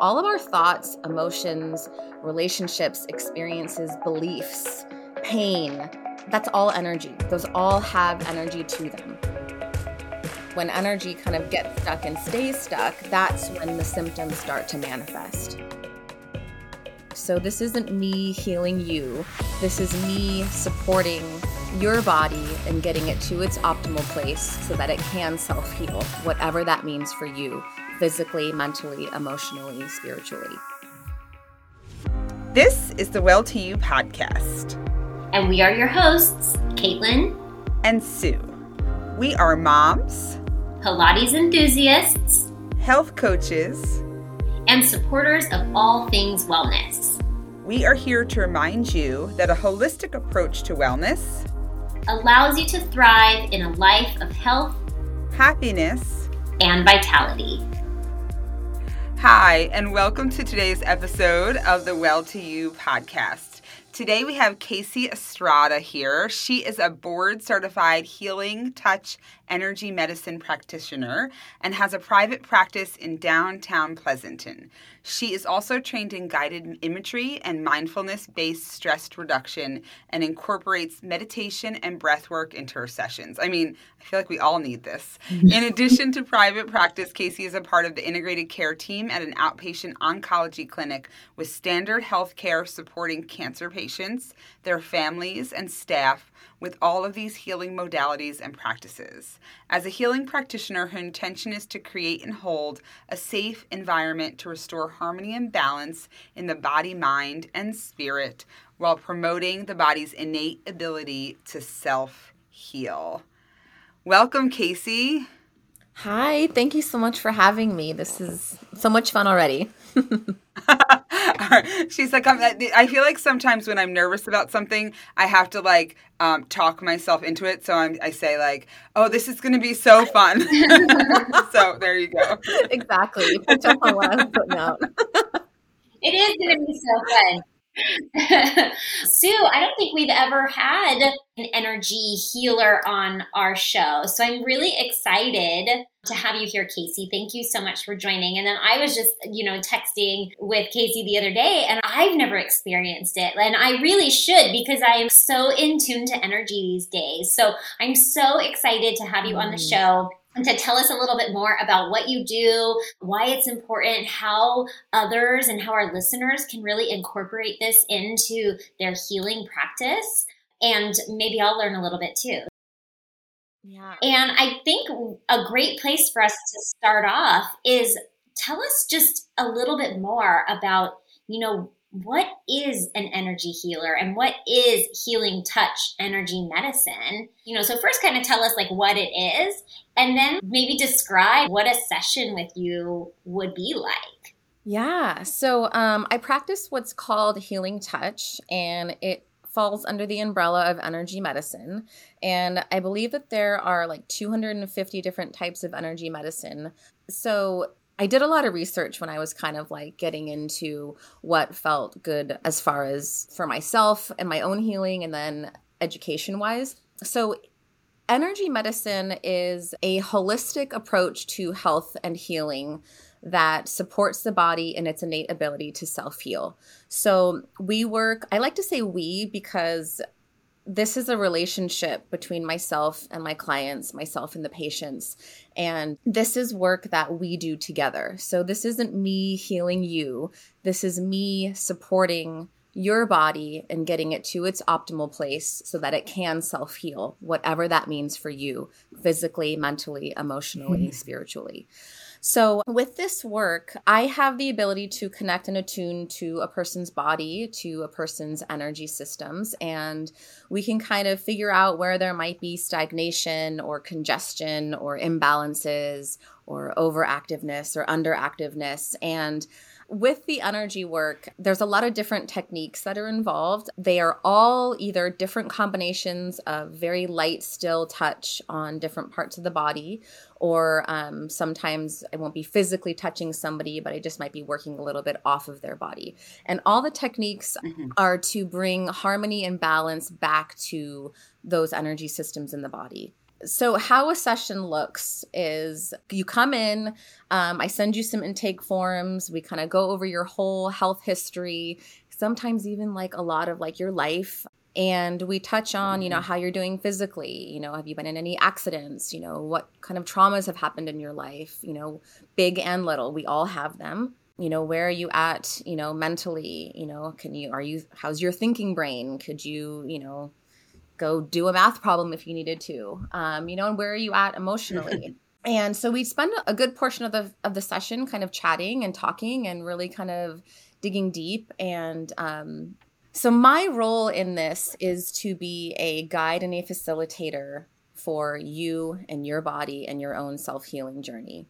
all of our thoughts, emotions, relationships, experiences, beliefs, pain, that's all energy. Those all have energy to them. When energy kind of gets stuck and stays stuck, that's when the symptoms start to manifest. So, this isn't me healing you. This is me supporting your body and getting it to its optimal place so that it can self heal, whatever that means for you physically, mentally, emotionally, spiritually. This is the Well to You podcast. And we are your hosts, Caitlin and Sue. We are moms, Pilates enthusiasts, health coaches, and supporters of all things wellness. We are here to remind you that a holistic approach to wellness allows you to thrive in a life of health, happiness, and vitality. Hi, and welcome to today's episode of the Well to You podcast. Today we have Casey Estrada here. She is a board certified healing, touch, energy medicine practitioner and has a private practice in downtown Pleasanton. She is also trained in guided imagery and mindfulness based stress reduction and incorporates meditation and breath work into her sessions. I mean, I feel like we all need this. In addition to private practice, Casey is a part of the integrated care team at an outpatient oncology clinic with Stanford health care supporting cancer patients, their families, and staff with all of these healing modalities and practices. As a healing practitioner, her intention is to create and hold a safe environment to restore harmony and balance in the body, mind, and spirit while promoting the body's innate ability to self heal. Welcome, Casey. Hi, thank you so much for having me. This is so much fun already. She's like, i feel like sometimes when I'm nervous about something, I have to like um, talk myself into it. So I'm, I say like, "Oh, this is going to be so fun." so there you go. Exactly. Picked up on what I was putting out. it is going to be so fun. Sue, I don't think we've ever had an energy healer on our show. So I'm really excited to have you here, Casey. Thank you so much for joining. And then I was just, you know, texting with Casey the other day, and I've never experienced it. And I really should because I am so in tune to energy these days. So I'm so excited to have you on the mm. show and to tell us a little bit more about what you do, why it's important, how others and how our listeners can really incorporate this into their healing practice. And maybe I'll learn a little bit too. Yeah. And I think a great place for us to start off is tell us just a little bit more about, you know, what is an energy healer and what is healing touch energy medicine? You know, so first kind of tell us like what it is and then maybe describe what a session with you would be like. Yeah. So um, I practice what's called healing touch and it falls under the umbrella of energy medicine. And I believe that there are like 250 different types of energy medicine. So I did a lot of research when I was kind of like getting into what felt good as far as for myself and my own healing and then education wise. So, energy medicine is a holistic approach to health and healing that supports the body in its innate ability to self heal. So, we work, I like to say we because this is a relationship between myself and my clients, myself and the patients. And this is work that we do together. So this isn't me healing you. This is me supporting your body and getting it to its optimal place so that it can self heal, whatever that means for you, physically, mentally, emotionally, mm-hmm. spiritually. So, with this work, I have the ability to connect and attune to a person's body, to a person's energy systems, and we can kind of figure out where there might be stagnation or congestion or imbalances or overactiveness or underactiveness. And with the energy work, there's a lot of different techniques that are involved. They are all either different combinations of very light, still touch on different parts of the body, or um, sometimes I won't be physically touching somebody, but I just might be working a little bit off of their body. And all the techniques mm-hmm. are to bring harmony and balance back to those energy systems in the body. So, how a session looks is you come in, um, I send you some intake forms. We kind of go over your whole health history, sometimes even like a lot of like your life. And we touch on, you know, mm-hmm. how you're doing physically. You know, have you been in any accidents? You know, what kind of traumas have happened in your life? You know, big and little. We all have them you know where are you at you know mentally you know can you are you how's your thinking brain could you you know go do a math problem if you needed to um, you know and where are you at emotionally? And so we spend a good portion of the of the session kind of chatting and talking and really kind of digging deep. And um, so my role in this is to be a guide and a facilitator for you and your body and your own self-healing journey.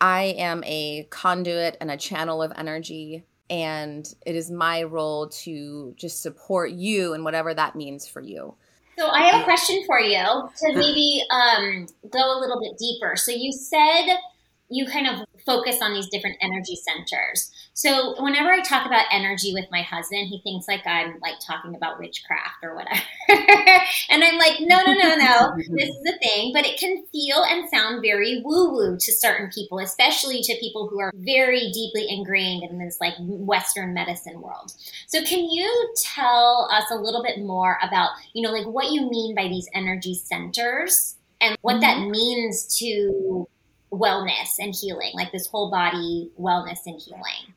I am a conduit and a channel of energy and it is my role to just support you and whatever that means for you so I have a question for you to maybe um, go a little bit deeper. So you said you kind of focus on these different energy centers. So whenever I talk about energy with my husband, he thinks like I'm like talking about witchcraft or whatever. and I'm like, no, no, no, no. This is a thing, but it can feel and sound very woo woo to certain people, especially to people who are very deeply ingrained in this like Western medicine world. So can you tell us a little bit more about, you know, like what you mean by these energy centers and what mm-hmm. that means to wellness and healing, like this whole body wellness and healing?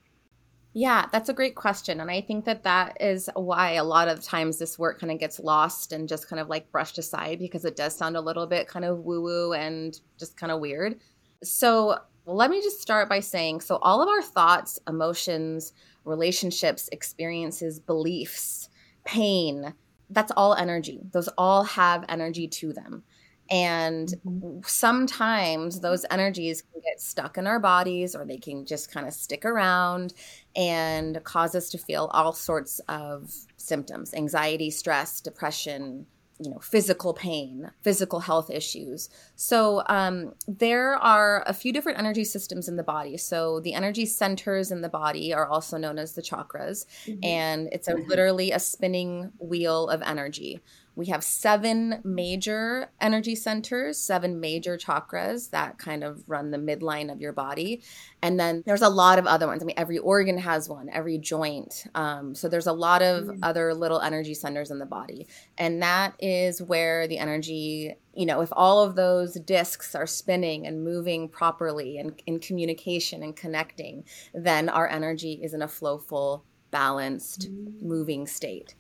Yeah, that's a great question. And I think that that is why a lot of times this work kind of gets lost and just kind of like brushed aside because it does sound a little bit kind of woo woo and just kind of weird. So let me just start by saying so all of our thoughts, emotions, relationships, experiences, beliefs, pain, that's all energy. Those all have energy to them. And mm-hmm. sometimes those energies can get stuck in our bodies or they can just kind of stick around and cause us to feel all sorts of symptoms anxiety, stress, depression, you know physical pain physical health issues so um, there are a few different energy systems in the body so the energy centers in the body are also known as the chakras mm-hmm. and it's a, mm-hmm. literally a spinning wheel of energy we have seven major energy centers, seven major chakras that kind of run the midline of your body. And then there's a lot of other ones. I mean, every organ has one, every joint. Um, so there's a lot of mm-hmm. other little energy centers in the body. And that is where the energy, you know, if all of those discs are spinning and moving properly and in communication and connecting, then our energy is in a flowful, balanced, mm-hmm. moving state.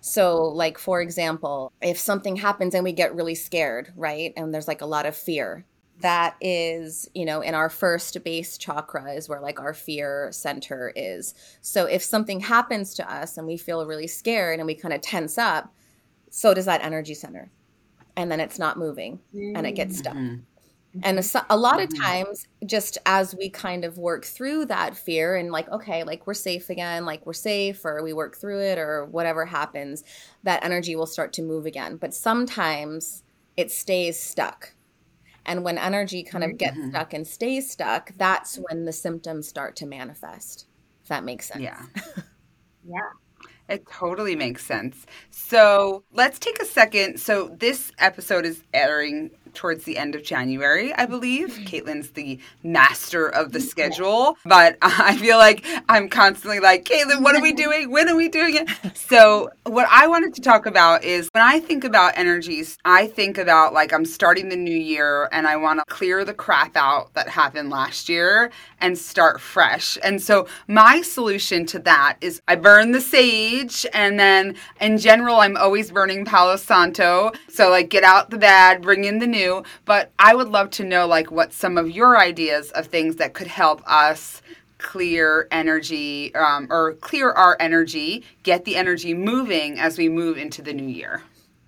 So, like, for example, if something happens and we get really scared, right? And there's like a lot of fear, that is, you know, in our first base chakra is where like our fear center is. So, if something happens to us and we feel really scared and we kind of tense up, so does that energy center. And then it's not moving and it gets stuck. Mm-hmm. And a, a, lot of mm-hmm. times, just as we kind of work through that fear and like, okay, like we're safe again, like we're safe, or we work through it, or whatever happens, that energy will start to move again. But sometimes it stays stuck. And when energy kind of gets mm-hmm. stuck and stays stuck, that's when the symptoms start to manifest. If that makes sense. Yeah. yeah. It totally makes sense. So let's take a second. So this episode is airing towards the end of January, I believe. Mm-hmm. Caitlin's the master of the schedule, but I feel like I'm constantly like, Caitlin, what are we doing? When are we doing it? So, what I wanted to talk about is when I think about energies, I think about like I'm starting the new year and I want to clear the crap out that happened last year and start fresh. And so, my solution to that is I burn the sage, and then in general, I'm always burning Palo Santo. So, like, get out the bad, bring in the new new, but I would love to know like what some of your ideas of things that could help us clear energy um, or clear our energy, get the energy moving as we move into the new year.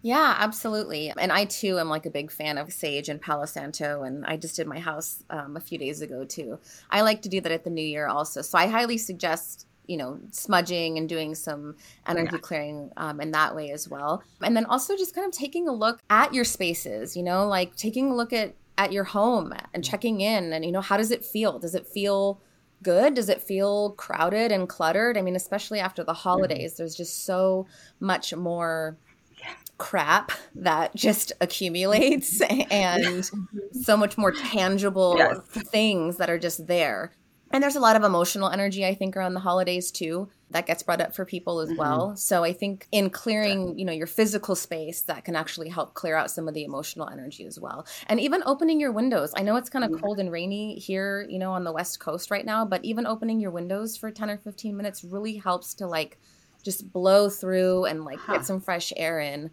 Yeah, absolutely. And I too am like a big fan of sage and Palo Santo, and I just did my house um, a few days ago too. I like to do that at the new year also. So I highly suggest you know smudging and doing some energy yeah. clearing um, in that way as well and then also just kind of taking a look at your spaces you know like taking a look at at your home and checking in and you know how does it feel does it feel good does it feel crowded and cluttered i mean especially after the holidays mm-hmm. there's just so much more crap that just accumulates and so much more tangible yes. things that are just there. And there's a lot of emotional energy, I think, around the holidays too, that gets brought up for people as mm-hmm. well. So I think in clearing, you know, your physical space, that can actually help clear out some of the emotional energy as well. And even opening your windows. I know it's kind of mm-hmm. cold and rainy here, you know, on the West Coast right now, but even opening your windows for 10 or 15 minutes really helps to like just blow through and like huh. get some fresh air in.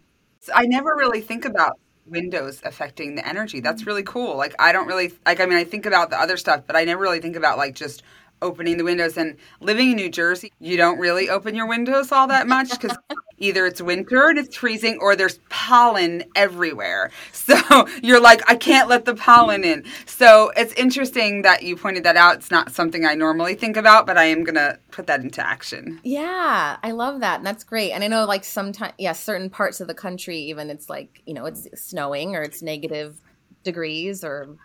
I never really think about windows affecting the energy. That's really cool. Like I don't really like I mean I think about the other stuff, but I never really think about like just opening the windows and living in New Jersey, you don't really open your windows all that much cuz either it's winter and it's freezing or there's pollen everywhere. So you're like, I can't let the pollen in. So it's interesting that you pointed that out. It's not something I normally think about, but I am going to put that into action. Yeah, I love that. And that's great. And I know like sometimes, yeah, certain parts of the country, even it's like, you know, it's snowing or it's negative degrees or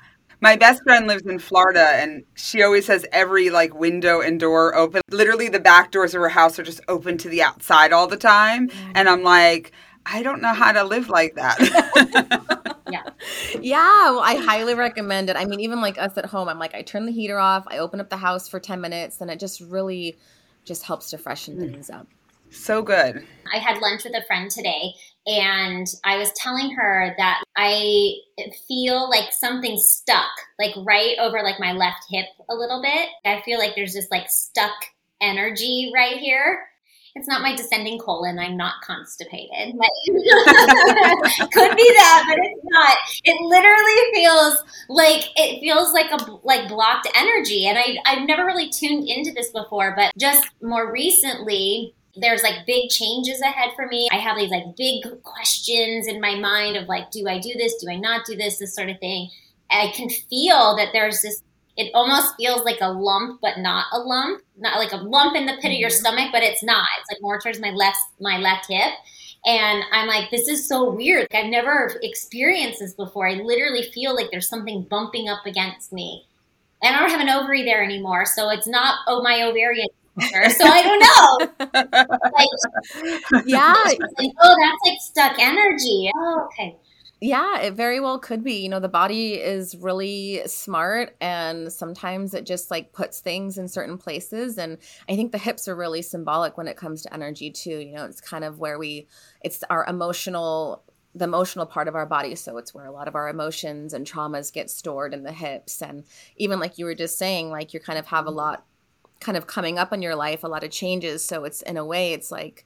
my best friend lives in Florida and she always has every like window and door open. Literally the back doors of her house are just open to the outside all the time. Mm. And I'm like, I don't know how to live like that. yeah. Yeah. Well, I highly recommend it. I mean, even like us at home, I'm like, I turn the heater off, I open up the house for 10 minutes, and it just really just helps to freshen mm. things up. So good. I had lunch with a friend today and I was telling her that I feel like something stuck, like right over like my left hip a little bit. I feel like there's this like stuck energy right here. It's not my descending colon. I'm not constipated. Could be that, but it's not. It literally feels like it feels like a like blocked energy, and I I've never really tuned into this before, but just more recently there's like big changes ahead for me. I have these like big questions in my mind of like, do I do this? Do I not do this? This sort of thing. I can feel that there's this, it almost feels like a lump, but not a lump, not like a lump in the pit mm-hmm. of your mm-hmm. stomach, but it's not. It's like more towards my left, my left hip. And I'm like, this is so weird. I've never experienced this before. I literally feel like there's something bumping up against me. And I don't have an ovary there anymore. So it's not, oh, my ovarian so I don't know. like, yeah. Like, oh, that's like stuck energy. Oh, okay. Yeah, it very well could be. You know, the body is really smart and sometimes it just like puts things in certain places. And I think the hips are really symbolic when it comes to energy too. You know, it's kind of where we, it's our emotional the emotional part of our body so it's where a lot of our emotions and traumas get stored in the hips and even like you were just saying like you kind of have a mm-hmm. lot kind of coming up in your life, a lot of changes. So it's in a way, it's like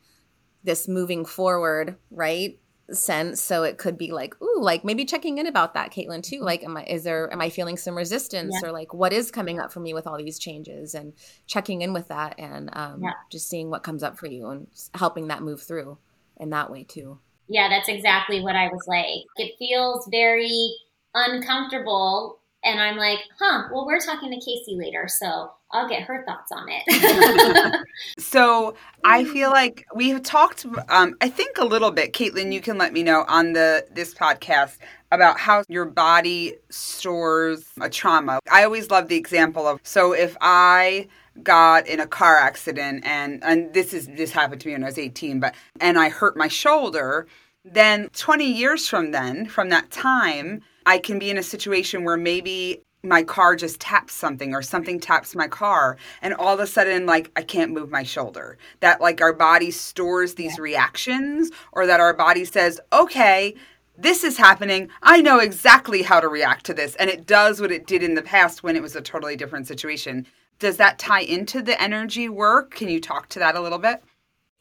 this moving forward, right? sense so it could be like ooh like maybe checking in about that caitlin too like am i is there am i feeling some resistance yeah. or like what is coming up for me with all these changes and checking in with that and um, yeah. just seeing what comes up for you and helping that move through in that way too yeah that's exactly what i was like it feels very uncomfortable and i'm like huh well we're talking to casey later so I'll get her thoughts on it. so I feel like we have talked, um, I think a little bit, Caitlin, you can let me know on the this podcast about how your body stores a trauma. I always love the example of so if I got in a car accident and and this is this happened to me when I was 18, but and I hurt my shoulder, then 20 years from then, from that time, I can be in a situation where maybe my car just taps something or something taps my car and all of a sudden like i can't move my shoulder. That like our body stores these reactions or that our body says okay this is happening. I know exactly how to react to this. And it does what it did in the past when it was a totally different situation. Does that tie into the energy work? Can you talk to that a little bit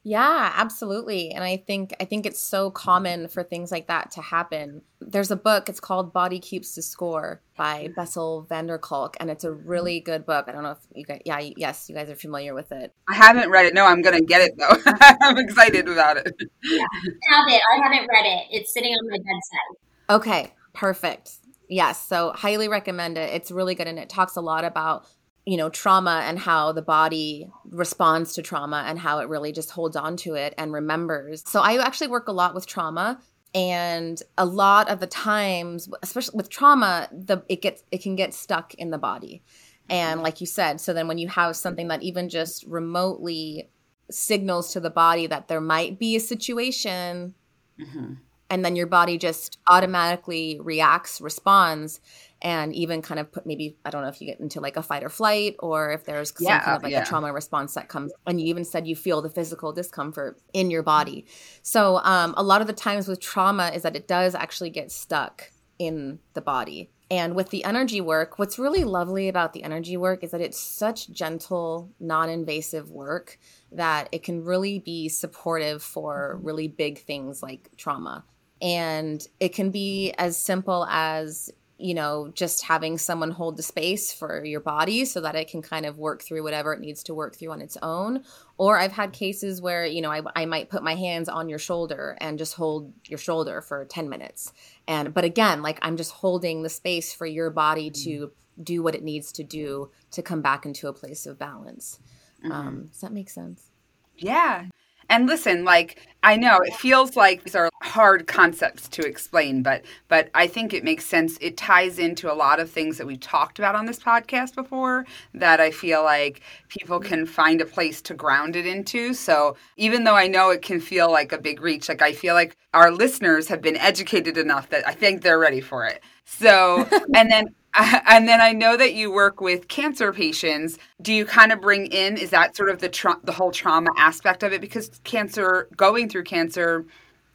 yeah, absolutely. And I think I think it's so common for things like that to happen. There's a book, it's called Body Keeps the Score by Bessel van der Kolk, and it's a really good book. I don't know if you guys yeah, yes, you guys are familiar with it. I haven't read it. No, I'm gonna get it though. I'm excited about it. Yeah. I have it. I haven't read it. It's sitting on my bedside. Okay, perfect. Yes, so highly recommend it. It's really good and it talks a lot about you know trauma and how the body responds to trauma and how it really just holds on to it and remembers. So i actually work a lot with trauma and a lot of the times especially with trauma the it gets it can get stuck in the body. And like you said so then when you have something that even just remotely signals to the body that there might be a situation Mm-hmm. And then your body just automatically reacts, responds, and even kind of put maybe I don't know if you get into like a fight or flight or if there's some yeah, kind of like yeah. a trauma response that comes and you even said you feel the physical discomfort in your body. So um, a lot of the times with trauma is that it does actually get stuck in the body. And with the energy work, what's really lovely about the energy work is that it's such gentle, non invasive work that it can really be supportive for really big things like trauma. And it can be as simple as you know, just having someone hold the space for your body so that it can kind of work through whatever it needs to work through on its own. Or I've had cases where, you know, I, I might put my hands on your shoulder and just hold your shoulder for 10 minutes. And, but again, like I'm just holding the space for your body mm-hmm. to do what it needs to do to come back into a place of balance. Mm-hmm. Um, does that make sense? Yeah. And listen, like I know it feels like these are hard concepts to explain, but but I think it makes sense. It ties into a lot of things that we've talked about on this podcast before that I feel like people can find a place to ground it into. So even though I know it can feel like a big reach, like I feel like our listeners have been educated enough that I think they're ready for it. So, and then and then I know that you work with cancer patients. Do you kind of bring in is that sort of the tra- the whole trauma aspect of it because cancer going through cancer,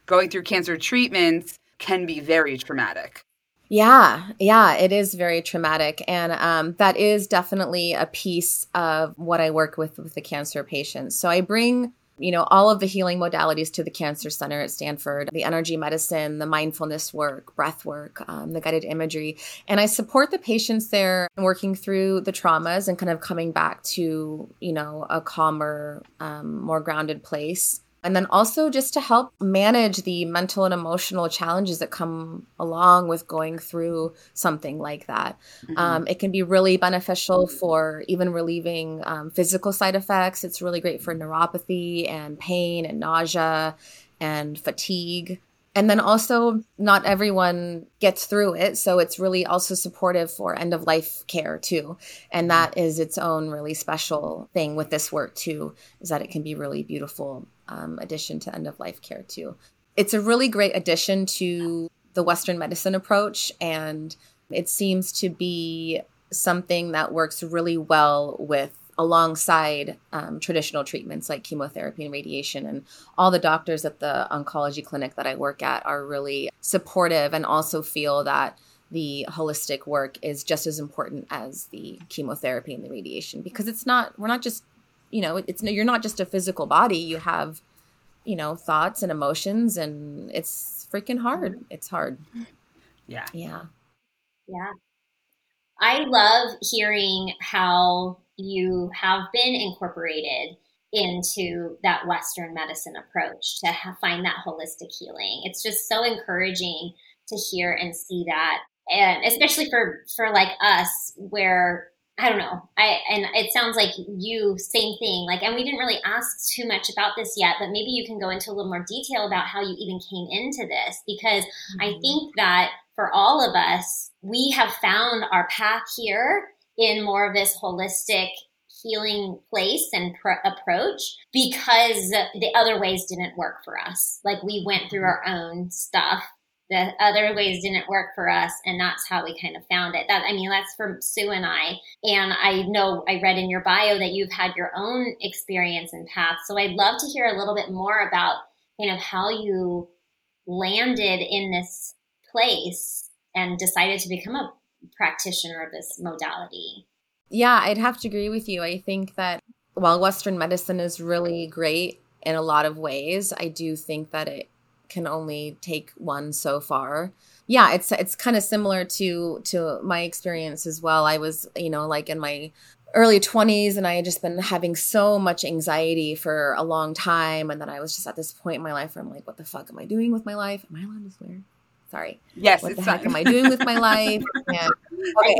going through cancer treatments can be very traumatic. Yeah, yeah, it is very traumatic. And um, that is definitely a piece of what I work with with the cancer patients. So I bring you know, all of the healing modalities to the Cancer Center at Stanford the energy medicine, the mindfulness work, breath work, um, the guided imagery. And I support the patients there working through the traumas and kind of coming back to, you know, a calmer, um, more grounded place. And then also just to help manage the mental and emotional challenges that come along with going through something like that. Mm-hmm. Um, it can be really beneficial for even relieving um, physical side effects. It's really great for neuropathy and pain and nausea and fatigue. And then also, not everyone gets through it. So it's really also supportive for end of life care, too. And that is its own really special thing with this work, too, is that it can be really beautiful um, addition to end of life care, too. It's a really great addition to the Western medicine approach. And it seems to be something that works really well with alongside um, traditional treatments like chemotherapy and radiation. And all the doctors at the oncology clinic that I work at are really supportive and also feel that the holistic work is just as important as the chemotherapy and the radiation because it's not, we're not just, you know, it's you're not just a physical body. You have, you know, thoughts and emotions, and it's freaking hard. Mm-hmm. It's hard. Yeah. Yeah. Yeah. I love hearing how you have been incorporated into that Western medicine approach to find that holistic healing. It's just so encouraging to hear and see that, and especially for for like us, where I don't know, I and it sounds like you same thing. Like, and we didn't really ask too much about this yet, but maybe you can go into a little more detail about how you even came into this, because mm-hmm. I think that for all of us, we have found our path here in more of this holistic healing place and pr- approach because the other ways didn't work for us. Like we went through our own stuff. The other ways didn't work for us, and that's how we kind of found it. That I mean, that's from Sue and I. And I know I read in your bio that you've had your own experience and path. So I'd love to hear a little bit more about kind of how you landed in this place and decided to become a practitioner of this modality. Yeah, I'd have to agree with you. I think that while Western medicine is really great in a lot of ways, I do think that it can only take one so far. Yeah, it's it's kind of similar to to my experience as well. I was, you know, like in my early 20s and I had just been having so much anxiety for a long time and then I was just at this point in my life where I'm like what the fuck am I doing with my life? Am I allowed to swear? Sorry. Yes. What the heck am I doing with my life? And, okay.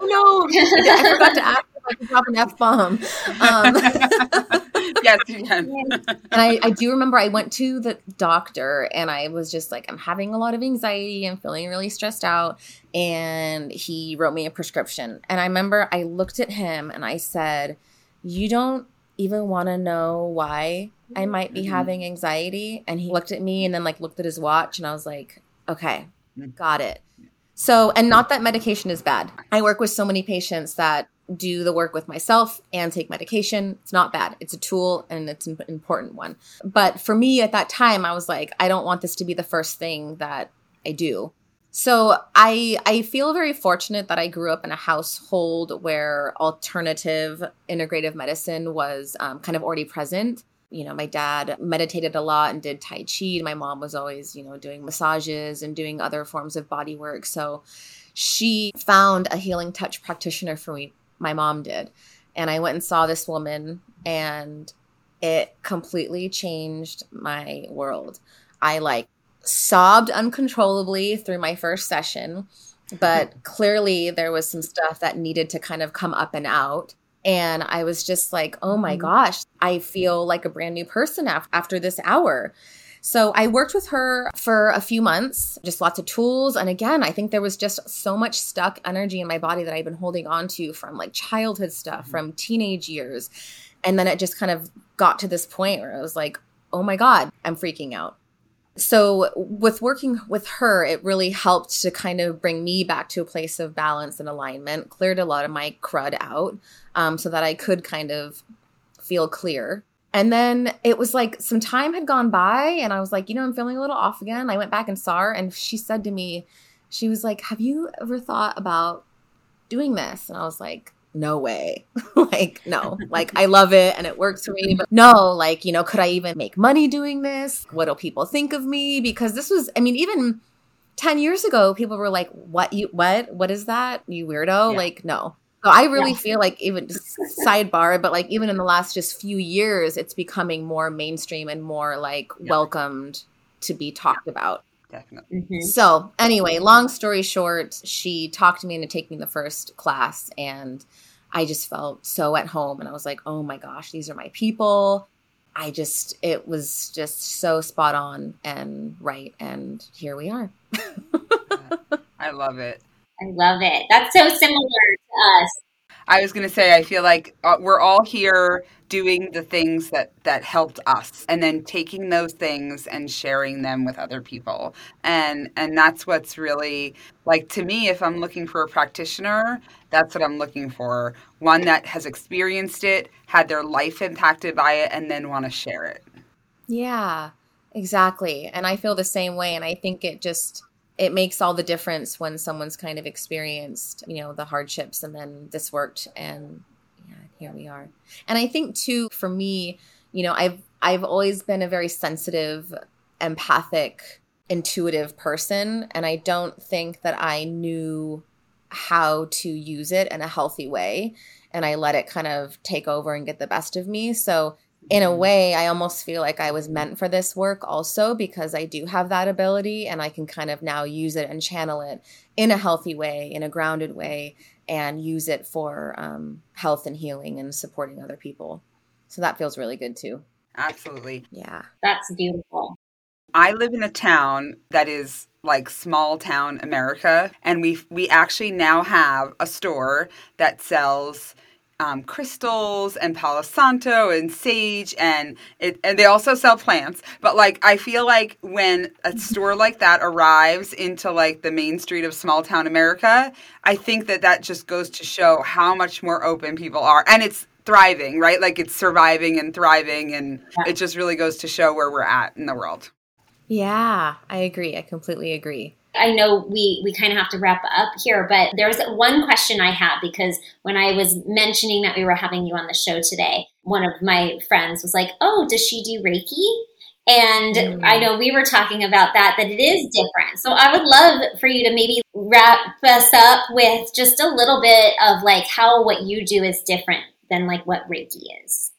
oh no! I forgot to ask if I could drop an f bomb. Um, yes, you can. and I, I do remember I went to the doctor and I was just like, I'm having a lot of anxiety. I'm feeling really stressed out. And he wrote me a prescription. And I remember I looked at him and I said, You don't even want to know why I might be mm-hmm. having anxiety? And he looked at me and then like looked at his watch and I was like, okay, mm. got it. So, and not that medication is bad. I work with so many patients that do the work with myself and take medication. It's not bad. It's a tool and it's an important one. But for me at that time, I was like, I don't want this to be the first thing that I do. So I I feel very fortunate that I grew up in a household where alternative integrative medicine was um, kind of already present. You know, my dad meditated a lot and did tai chi. My mom was always, you know, doing massages and doing other forms of body work. So she found a healing touch practitioner for me. My mom did. And I went and saw this woman and it completely changed my world. I like sobbed uncontrollably through my first session, but clearly there was some stuff that needed to kind of come up and out. And I was just like, oh my mm-hmm. gosh, I feel like a brand new person af- after this hour. So I worked with her for a few months, just lots of tools. And again, I think there was just so much stuck energy in my body that I've been holding on to from like childhood stuff, mm-hmm. from teenage years. And then it just kind of got to this point where I was like, oh my God, I'm freaking out. So, with working with her, it really helped to kind of bring me back to a place of balance and alignment, cleared a lot of my crud out um, so that I could kind of feel clear. And then it was like some time had gone by, and I was like, you know, I'm feeling a little off again. I went back and saw her, and she said to me, she was like, Have you ever thought about doing this? And I was like, no way. like, no, like I love it and it works for me. But no, like, you know, could I even make money doing this? What do people think of me? Because this was, I mean, even 10 years ago, people were like, what, you, what, what is that? You weirdo? Yeah. Like, no. So I really yeah. feel like even sidebar, but like even in the last just few years, it's becoming more mainstream and more like yeah. welcomed to be talked about. Definitely. Mm-hmm. So anyway, long story short, she talked me into taking the first class and I just felt so at home and I was like, oh my gosh, these are my people. I just, it was just so spot on and right. And here we are. I love it. I love it. That's so similar to us. I was going to say, I feel like uh, we're all here doing the things that that helped us, and then taking those things and sharing them with other people, and and that's what's really like to me. If I'm looking for a practitioner, that's what I'm looking for. One that has experienced it, had their life impacted by it, and then want to share it. Yeah, exactly. And I feel the same way, and I think it just it makes all the difference when someone's kind of experienced, you know, the hardships and then this worked and yeah, here we are. And I think too for me, you know, I've I've always been a very sensitive, empathic, intuitive person and I don't think that I knew how to use it in a healthy way and I let it kind of take over and get the best of me. So in a mm-hmm. way, I almost feel like I was meant for this work also because I do have that ability and I can kind of now use it and channel it in a healthy way, in a grounded way, and use it for um, health and healing and supporting other people. So that feels really good too. Absolutely. Yeah. That's beautiful. I live in a town that is like small town America and we we actually now have a store that sells um, crystals and Palo Santo and sage and it and they also sell plants. But like I feel like when a store like that arrives into like the main street of small town America, I think that that just goes to show how much more open people are, and it's thriving, right? Like it's surviving and thriving, and it just really goes to show where we're at in the world. Yeah, I agree. I completely agree. I know we we kind of have to wrap up here, but there's one question I have because when I was mentioning that we were having you on the show today, one of my friends was like, "Oh, does she do Reiki?" And mm. I know we were talking about that, that it is different. So I would love for you to maybe wrap us up with just a little bit of like how what you do is different than like what Reiki is.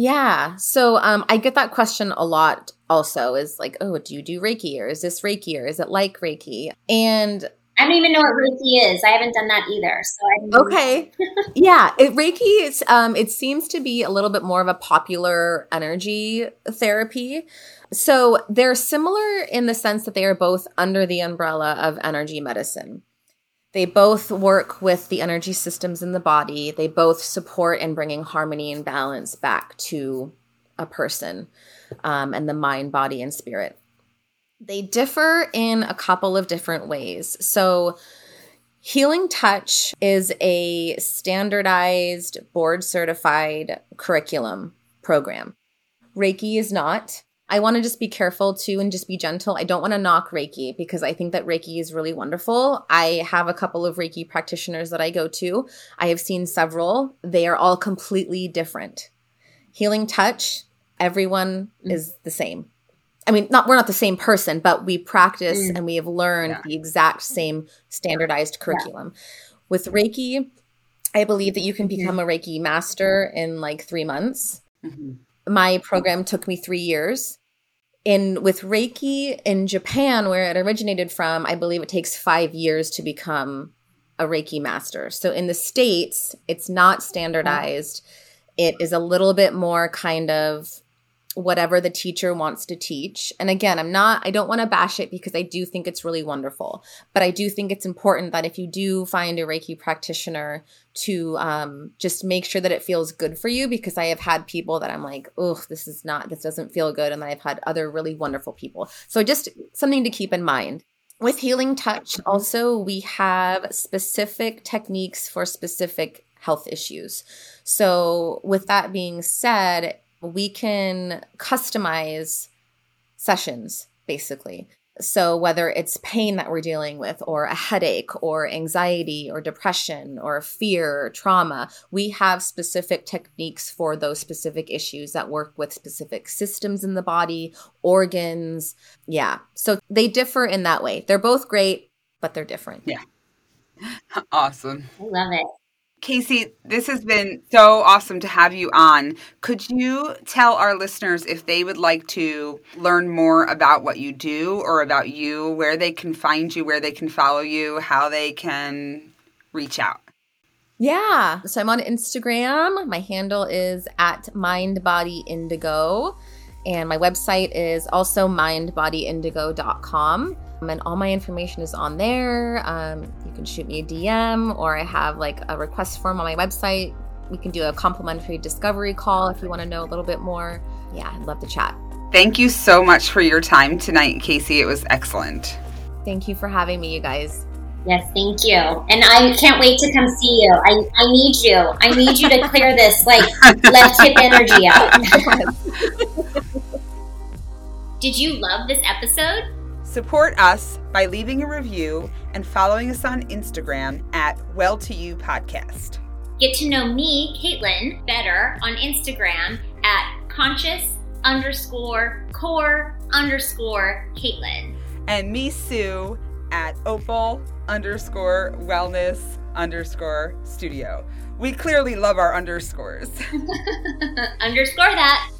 Yeah. So um, I get that question a lot also is like, oh, do you do Reiki or is this Reiki or is it like Reiki? And I don't even know what Reiki is. I haven't done that either. So okay, yeah, it, Reiki is. Um, it seems to be a little bit more of a popular energy therapy. So they're similar in the sense that they are both under the umbrella of energy medicine. They both work with the energy systems in the body. They both support in bringing harmony and balance back to a person um, and the mind, body, and spirit. They differ in a couple of different ways. So, Healing Touch is a standardized, board certified curriculum program. Reiki is not. I want to just be careful too and just be gentle. I don't want to knock Reiki because I think that Reiki is really wonderful. I have a couple of Reiki practitioners that I go to. I have seen several. They are all completely different. Healing touch, everyone mm. is the same. I mean, not we're not the same person, but we practice mm. and we have learned yeah. the exact same standardized curriculum. Yeah. With Reiki, I believe that you can mm-hmm. become mm-hmm. a Reiki master in like 3 months. Mm-hmm. My program took me 3 years in with Reiki in Japan, where it originated from, I believe it takes five years to become a Reiki master. So in the States, it's not standardized. It is a little bit more kind of whatever the teacher wants to teach. And again, I'm not, I don't want to bash it because I do think it's really wonderful. But I do think it's important that if you do find a Reiki practitioner to um, just make sure that it feels good for you because I have had people that I'm like, oh, this is not, this doesn't feel good. And I've had other really wonderful people. So just something to keep in mind. With Healing Touch, also, we have specific techniques for specific health issues. So, with that being said, we can customize sessions basically. So, whether it's pain that we're dealing with, or a headache, or anxiety, or depression, or fear, or trauma, we have specific techniques for those specific issues that work with specific systems in the body, organs. Yeah. So, they differ in that way. They're both great, but they're different. Yeah. Awesome. I love it. Casey, this has been so awesome to have you on. Could you tell our listeners if they would like to learn more about what you do or about you, where they can find you, where they can follow you, how they can reach out? Yeah. So I'm on Instagram. My handle is at mindbodyindigo. And my website is also mindbodyindigo.com. And all my information is on there. Um, you can shoot me a DM, or I have like a request form on my website. We can do a complimentary discovery call if you want to know a little bit more. Yeah, I'd love to chat. Thank you so much for your time tonight, Casey. It was excellent. Thank you for having me, you guys. Yes, thank you. And I can't wait to come see you. I, I need you. I need you to clear this like left hip energy out. Did you love this episode? Support us by leaving a review and following us on Instagram at Well To You Podcast. Get to know me, Caitlin, better on Instagram at conscious underscore core underscore Caitlin. And me, Sue, at opal underscore wellness underscore studio. We clearly love our underscores. underscore that.